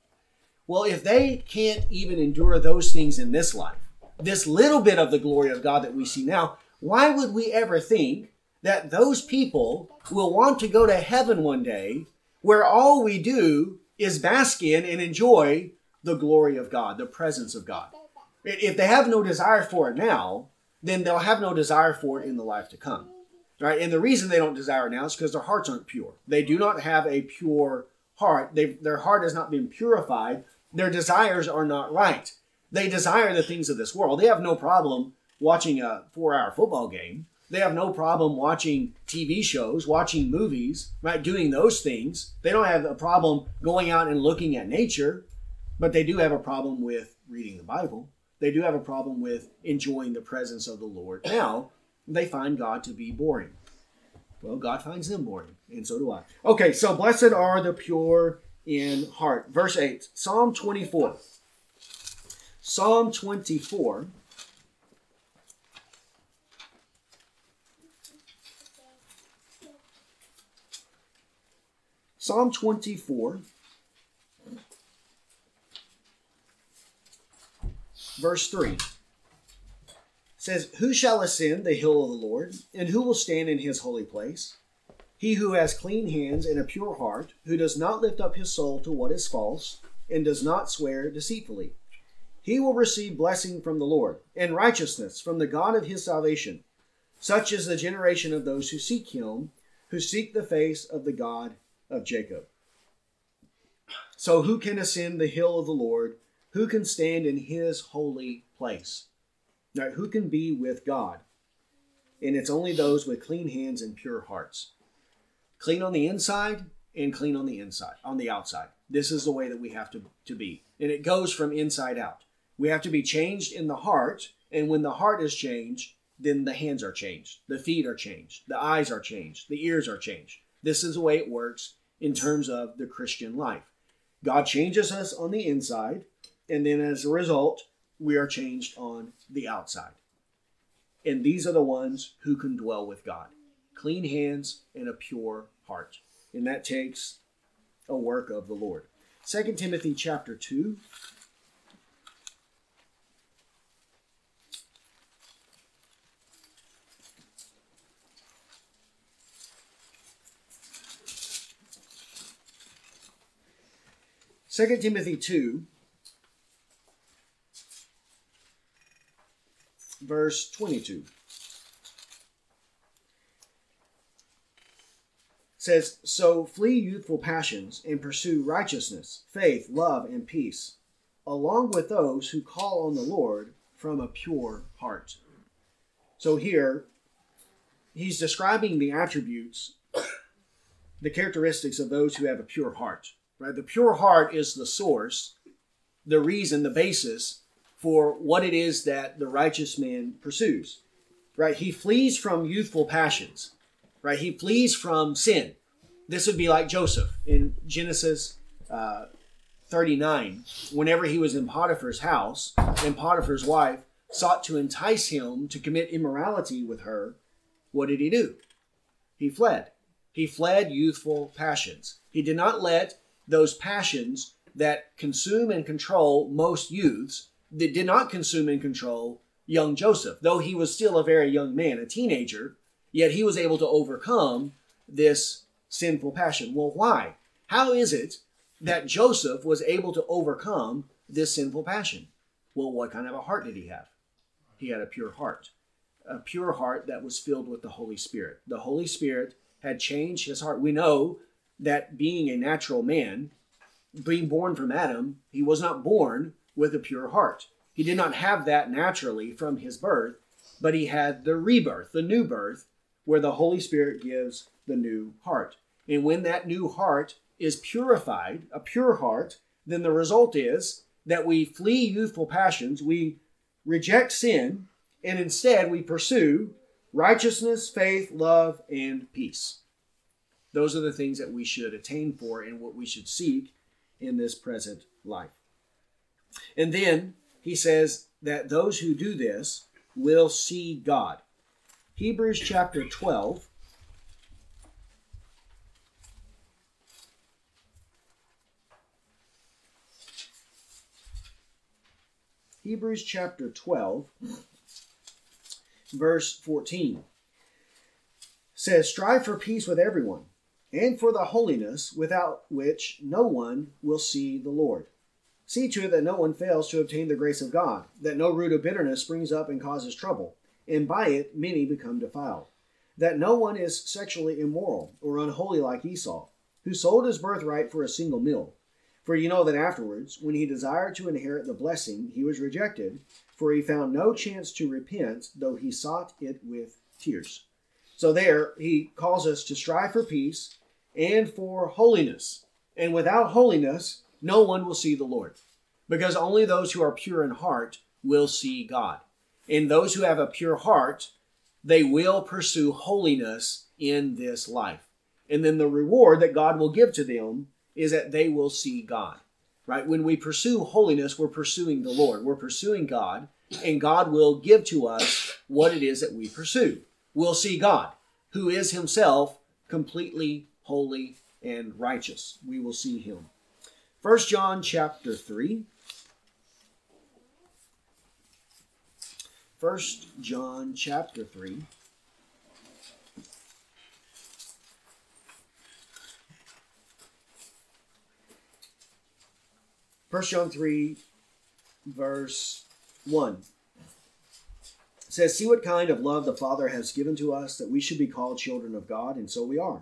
Well, if they can't even endure those things in this life, this little bit of the glory of God that we see now, why would we ever think that those people will want to go to heaven one day where all we do is bask in and enjoy the glory of God, the presence of God? If they have no desire for it now, then they'll have no desire for it in the life to come. Right? And the reason they don't desire it now is because their hearts aren't pure. They do not have a pure heart. they their heart has not been purified. Their desires are not right. They desire the things of this world. They have no problem watching a four hour football game. They have no problem watching TV shows, watching movies, right? Doing those things. They don't have a problem going out and looking at nature, but they do have a problem with reading the Bible. They do have a problem with enjoying the presence of the Lord. Now, they find God to be boring. Well, God finds them boring, and so do I. Okay, so blessed are the pure in heart. Verse 8, Psalm 24. Psalm 24. Psalm 24, verse 3 says, Who shall ascend the hill of the Lord, and who will stand in his holy place? He who has clean hands and a pure heart, who does not lift up his soul to what is false, and does not swear deceitfully. He will receive blessing from the Lord, and righteousness from the God of his salvation. Such is the generation of those who seek him, who seek the face of the God of Jacob. So, who can ascend the hill of the Lord? Who can stand in his holy place? Now, who can be with God? And it's only those with clean hands and pure hearts. Clean on the inside and clean on the inside, on the outside. This is the way that we have to, to be. And it goes from inside out. We have to be changed in the heart, and when the heart is changed, then the hands are changed, the feet are changed, the eyes are changed, the ears are changed. This is the way it works in terms of the Christian life. God changes us on the inside, and then as a result, we are changed on the outside. And these are the ones who can dwell with God clean hands and a pure heart. And that takes a work of the Lord. 2 Timothy chapter 2. Second Timothy 2 verse 22. says, So flee youthful passions and pursue righteousness, faith, love, and peace, along with those who call on the Lord from a pure heart. So here, he's describing the attributes, the characteristics of those who have a pure heart. Right? The pure heart is the source, the reason, the basis for what it is that the righteous man pursues. Right? He flees from youthful passions. Right? He flees from sin. This would be like Joseph in Genesis uh, 39. Whenever he was in Potiphar's house, and Potiphar's wife sought to entice him to commit immorality with her, what did he do? He fled. He fled youthful passions. He did not let those passions that consume and control most youths, that did not consume and control young Joseph. Though he was still a very young man, a teenager, yet he was able to overcome this sinful passion. Well, why? How is it that Joseph was able to overcome this sinful passion? Well, what kind of a heart did he have? He had a pure heart a pure heart that was filled with the Holy Spirit. The Holy Spirit had changed his heart. We know that being a natural man, being born from Adam, he was not born with a pure heart. He did not have that naturally from his birth, but he had the rebirth, the new birth, where the Holy Spirit gives the new heart. And when that new heart is purified, a pure heart, then the result is that we flee youthful passions, we reject sin, and instead we pursue righteousness, faith, love, and peace. Those are the things that we should attain for and what we should seek in this present life. And then he says that those who do this will see God. Hebrews chapter 12. Hebrews chapter 12 verse 14 says, Strive for peace with everyone, and for the holiness without which no one will see the Lord. See to it that no one fails to obtain the grace of God, that no root of bitterness springs up and causes trouble, and by it many become defiled. That no one is sexually immoral or unholy like Esau, who sold his birthright for a single meal. For you know that afterwards, when he desired to inherit the blessing, he was rejected for he found no chance to repent, though he sought it with tears. So there, he calls us to strive for peace and for holiness. And without holiness, no one will see the Lord, because only those who are pure in heart will see God. And those who have a pure heart, they will pursue holiness in this life. And then the reward that God will give to them is that they will see God right? When we pursue holiness, we're pursuing the Lord, we're pursuing God, and God will give to us what it is that we pursue. We'll see God, who is Himself completely holy and righteous. We will see Him. First John chapter 3. First John chapter 3. 1 John 3, verse 1 says, See what kind of love the Father has given to us that we should be called children of God, and so we are.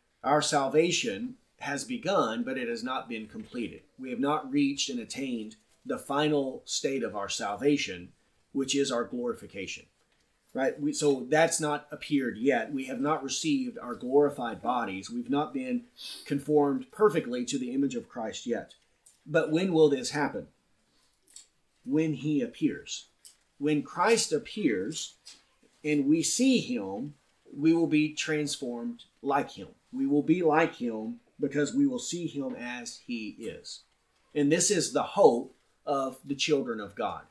our salvation has begun, but it has not been completed. We have not reached and attained the final state of our salvation, which is our glorification. Right? We, so that's not appeared yet. We have not received our glorified bodies. We've not been conformed perfectly to the image of Christ yet. But when will this happen? when he appears. When Christ appears and we see him, we will be transformed like him. We will be like him because we will see him as he is. And this is the hope of the children of God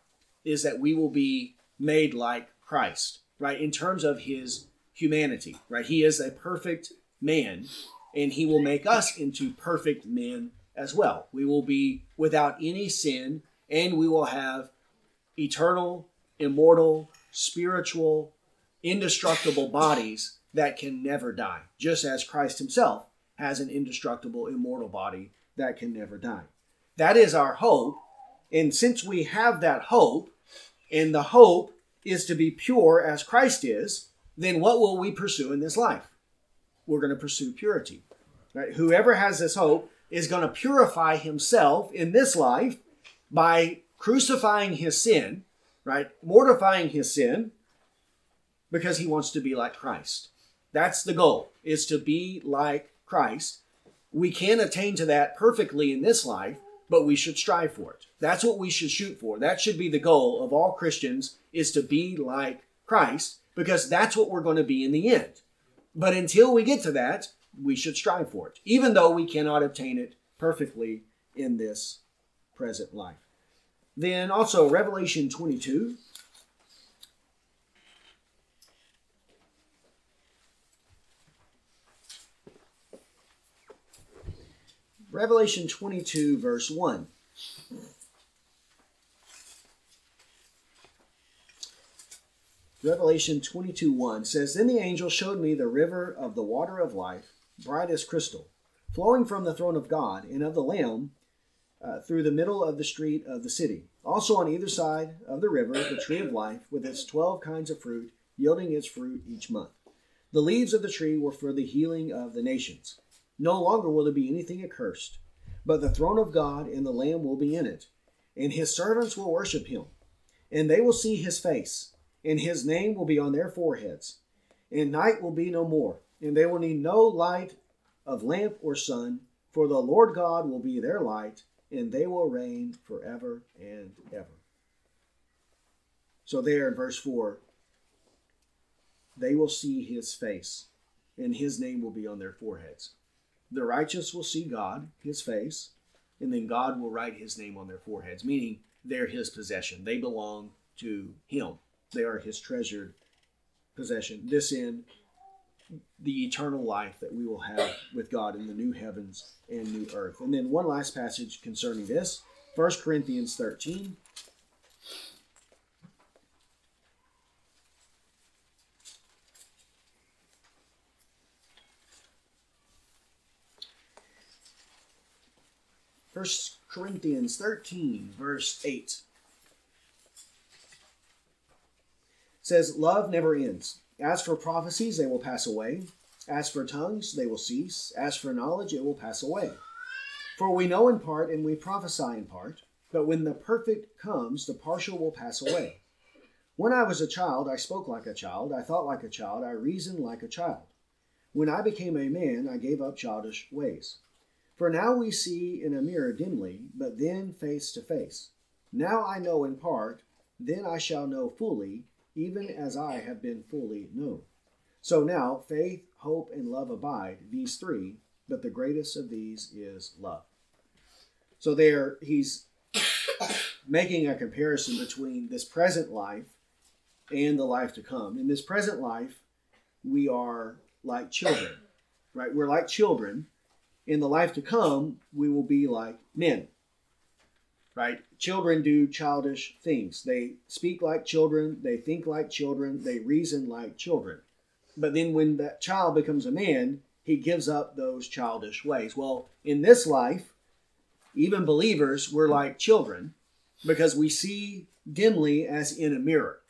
is that we will be made like Christ, right? In terms of his humanity, right? He is a perfect man and he will make us into perfect men as well. We will be without any sin, and we will have eternal, immortal, spiritual, indestructible bodies that can never die, just as Christ himself has an indestructible, immortal body that can never die. That is our hope. And since we have that hope, and the hope is to be pure as Christ is, then what will we pursue in this life? We're going to pursue purity. Right? Whoever has this hope is going to purify himself in this life by crucifying his sin, right? Mortifying his sin because he wants to be like Christ. That's the goal, is to be like Christ. We can't attain to that perfectly in this life, but we should strive for it. That's what we should shoot for. That should be the goal of all Christians is to be like Christ because that's what we're going to be in the end. But until we get to that, we should strive for it, even though we cannot obtain it perfectly in this present life. Then also Revelation 22 Revelation 22, verse 1. Revelation 22, 1 says, Then the angel showed me the river of the water of life, bright as crystal, flowing from the throne of God and of the Lamb uh, through the middle of the street of the city. Also on either side of the river, the tree of life, with its twelve kinds of fruit, yielding its fruit each month. The leaves of the tree were for the healing of the nations. No longer will there be anything accursed, but the throne of God and the Lamb will be in it, and his servants will worship him, and they will see his face, and his name will be on their foreheads. And night will be no more, and they will need no light of lamp or sun, for the Lord God will be their light, and they will reign forever and ever. So, there in verse 4, they will see his face, and his name will be on their foreheads. The righteous will see God, his face, and then God will write his name on their foreheads, meaning they're his possession. They belong to him. They are his treasured possession. This in the eternal life that we will have with God in the new heavens and new earth. And then one last passage concerning this 1 Corinthians 13. 1 Corinthians 13, verse 8 says, Love never ends. As for prophecies, they will pass away. As for tongues, they will cease. As for knowledge, it will pass away. For we know in part and we prophesy in part, but when the perfect comes, the partial will pass away. When I was a child, I spoke like a child, I thought like a child, I reasoned like a child. When I became a man, I gave up childish ways. For now we see in a mirror dimly, but then face to face. Now I know in part, then I shall know fully, even as I have been fully known. So now faith, hope, and love abide, these three, but the greatest of these is love. So there he's making a comparison between this present life and the life to come. In this present life, we are like children, right? We're like children in the life to come, we will be like men. Right? Children do childish things. They speak like children, they think like children, they reason like children. But then when that child becomes a man, he gives up those childish ways. Well, in this life, even believers, we're like children because we see dimly as in a mirror.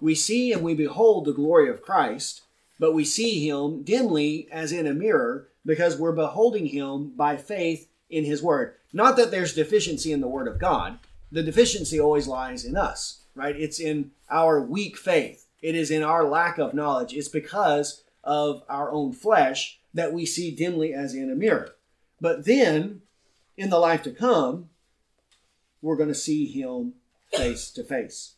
We see and we behold the glory of Christ, but we see him dimly as in a mirror because we're beholding him by faith in his word. Not that there's deficiency in the word of God. The deficiency always lies in us, right? It's in our weak faith. It is in our lack of knowledge. It's because of our own flesh that we see dimly as in a mirror. But then, in the life to come, we're going to see him face to face.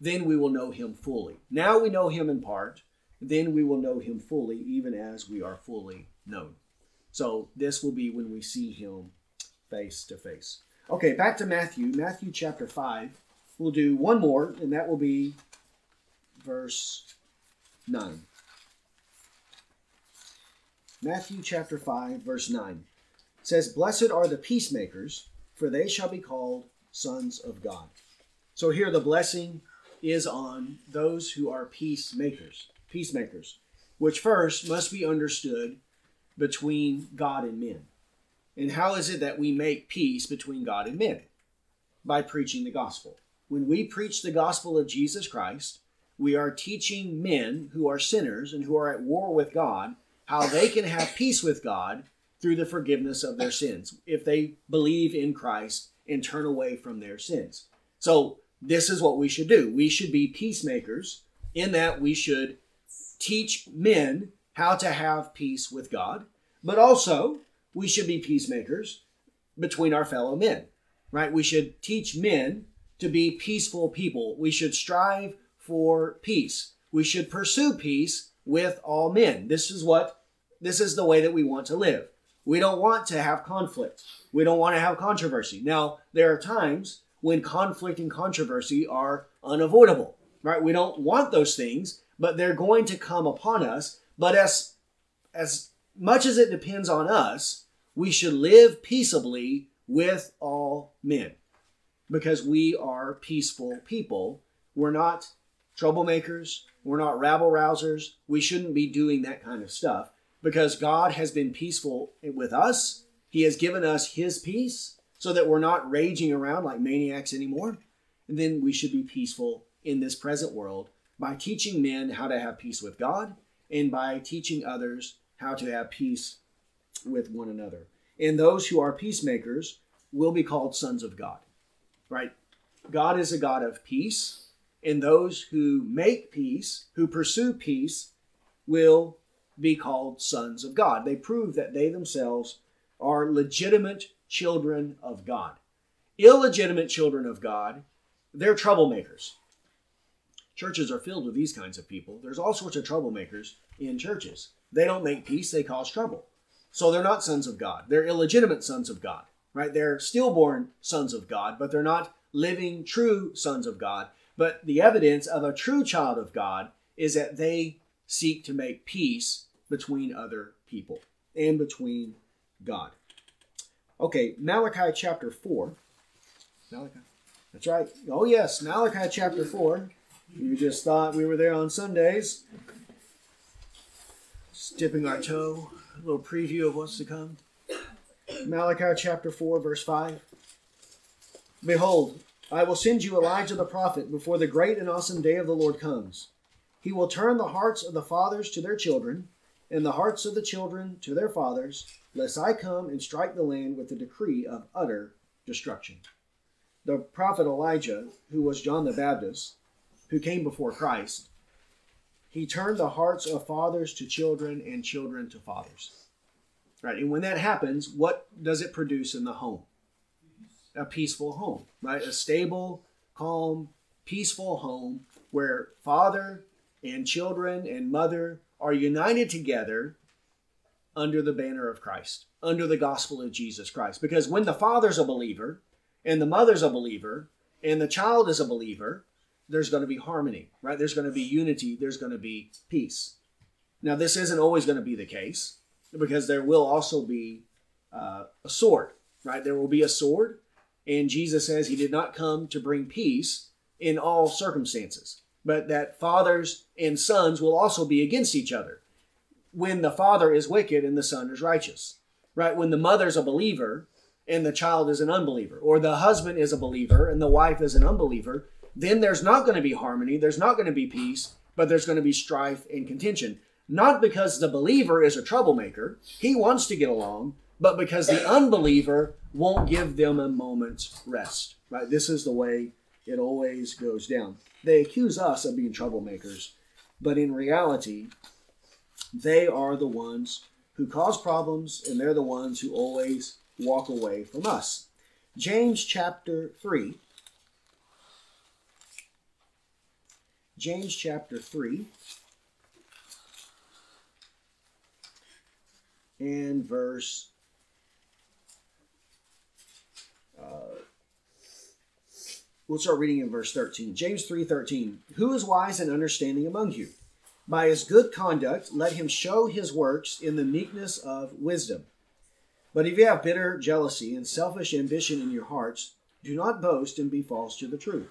Then we will know him fully. Now we know him in part then we will know him fully, even as we are fully known. So this will be when we see him face to face. Okay, back to Matthew, Matthew chapter 5. We'll do one more, and that will be verse 9. Matthew chapter 5, verse 9 says, Blessed are the peacemakers, for they shall be called sons of God. So here the blessing is on those who are peacemakers, peacemakers, which first must be understood between God and men. And how is it that we make peace between God and men? By preaching the gospel. When we preach the gospel of Jesus Christ, we are teaching men who are sinners and who are at war with God how they can have peace with God through the forgiveness of their sins if they believe in Christ and turn away from their sins. So, this is what we should do. We should be peacemakers in that we should teach men how to have peace with God, but also we should be peacemakers between our fellow men, right? We should teach men to be peaceful people. We should strive for peace. We should pursue peace with all men. This is what this is the way that we want to live. We don't want to have conflict. We don't want to have controversy. Now, there are times when conflict and controversy are unavoidable, right? We don't want those things, but they're going to come upon us. But as as much as it depends on us, we should live peaceably with all men because we are peaceful people. We're not troublemakers. We're not rabble rousers. We shouldn't be doing that kind of stuff because God has been peaceful with us. He has given us His peace so that we're not raging around like maniacs anymore. And then we should be peaceful in this present world by teaching men how to have peace with God and by teaching others how to have peace with one another. And those who are peacemakers will be called sons of God, right? God is a God of peace, and those who make peace, who pursue peace, will be called sons of God. They prove that they themselves are legitimate children of God. Illegitimate children of God, they're troublemakers. Churches are filled with these kinds of people. There's all sorts of troublemakers in churches. They don't make peace, they cause trouble. So they're not sons of God. They're illegitimate sons of God, right? They're stillborn sons of God, but they're not living true sons of God. But the evidence of a true child of God is that they seek to make peace between other people and between God. Okay, Malachi chapter 4. Malachi. That's right. Oh, yes, Malachi chapter 4. You just thought we were there on Sundays. Just dipping our toe. A little preview of what's to come. Malachi chapter 4, verse 5. Behold, I will send you Elijah the prophet before the great and awesome day of the Lord comes. He will turn the hearts of the fathers to their children, and the hearts of the children to their fathers, lest I come and strike the land with a decree of utter destruction. The prophet Elijah, who was John the Baptist, who came before Christ, he turned the hearts of fathers to children and children to fathers. Right? And when that happens, what does it produce in the home? A peaceful home, right? A stable, calm, peaceful home where father and children and mother are united together under the banner of Christ, under the gospel of Jesus Christ. Because when the father's a believer, and the mother's a believer, and the child is a believer, there's going to be harmony, right? There's going to be unity, there's going to be peace. Now, this isn't always going to be the case because there will also be uh, a sword, right? There will be a sword, and Jesus says he did not come to bring peace in all circumstances but that fathers and sons will also be against each other when the father is wicked and the son is righteous. Right? When the mother's a believer and the child is an unbeliever, or the husband is a believer and the wife is an unbeliever, then there's not going to be harmony, there's not going to be peace, but there's going to be strife and contention. Not because the believer is a troublemaker, he wants to get along, but because the unbeliever won't give them a moment's rest. Right? This is the way it always goes down. They accuse us of being troublemakers, but in reality, they are the ones who cause problems and they're the ones who always walk away from us. James chapter 3. James chapter 3 and verse uh, We'll start reading in verse 13. James 3:13. Who is wise and understanding among you? By his good conduct, let him show his works in the meekness of wisdom. But if you have bitter jealousy and selfish ambition in your hearts, do not boast and be false to the truth.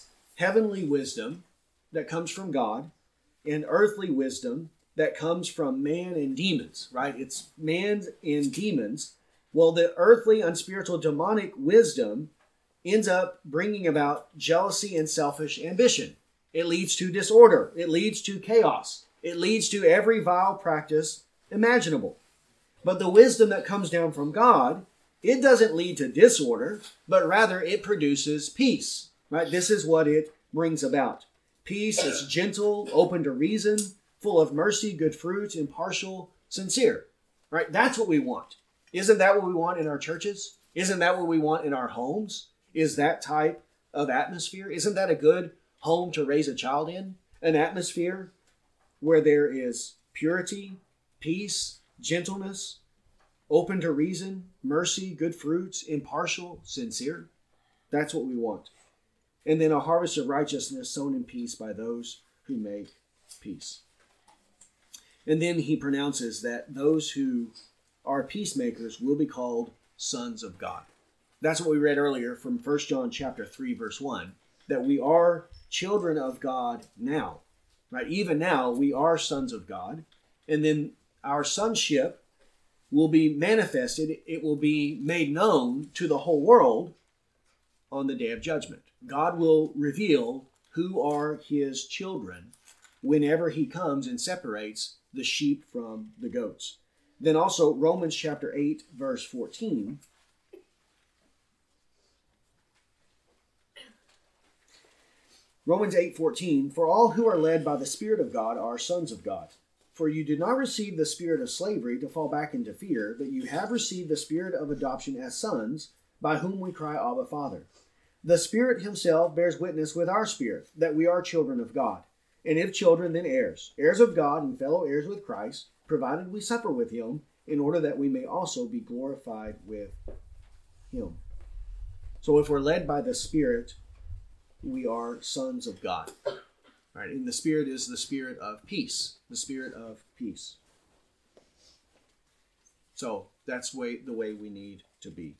heavenly wisdom that comes from God and earthly wisdom that comes from man and demons, right? It's man and demons. Well, the earthly, unspiritual, demonic wisdom ends up bringing about jealousy and selfish ambition. It leads to disorder, it leads to chaos, it leads to every vile practice imaginable. But the wisdom that comes down from God, it doesn't lead to disorder, but rather it produces peace. Right? This is what it brings about. Peace is gentle, open to reason, full of mercy, good fruit, impartial, sincere. Right? That's what we want. Isn't that what we want in our churches? Isn't that what we want in our homes? Is that type of atmosphere? Isn't that a good home to raise a child in? An atmosphere where there is purity, peace, gentleness, open to reason, mercy, good fruits, impartial, sincere. That's what we want. And then a harvest of righteousness sown in peace by those who make peace. And then he pronounces that those who are peacemakers will be called sons of God. That's what we read earlier from 1 John chapter 3 verse 1 that we are children of God now. Right? Even now we are sons of God. And then our sonship will be manifested, it will be made known to the whole world on the day of judgment. God will reveal who are his children whenever he comes and separates the sheep from the goats. Then also Romans chapter 8 verse 14 Romans 8:14 For all who are led by the spirit of God are sons of God. For you did not receive the spirit of slavery to fall back into fear, but you have received the spirit of adoption as sons, by whom we cry, Abba, Father. The Spirit Himself bears witness with our spirit that we are children of God. And if children, then heirs, heirs of God and fellow heirs with Christ, provided we suffer with Him, in order that we may also be glorified with Him. So if we're led by the Spirit, we are sons of God. Right? And the Spirit is the Spirit of peace. The Spirit of peace. So that's way the way we need to be.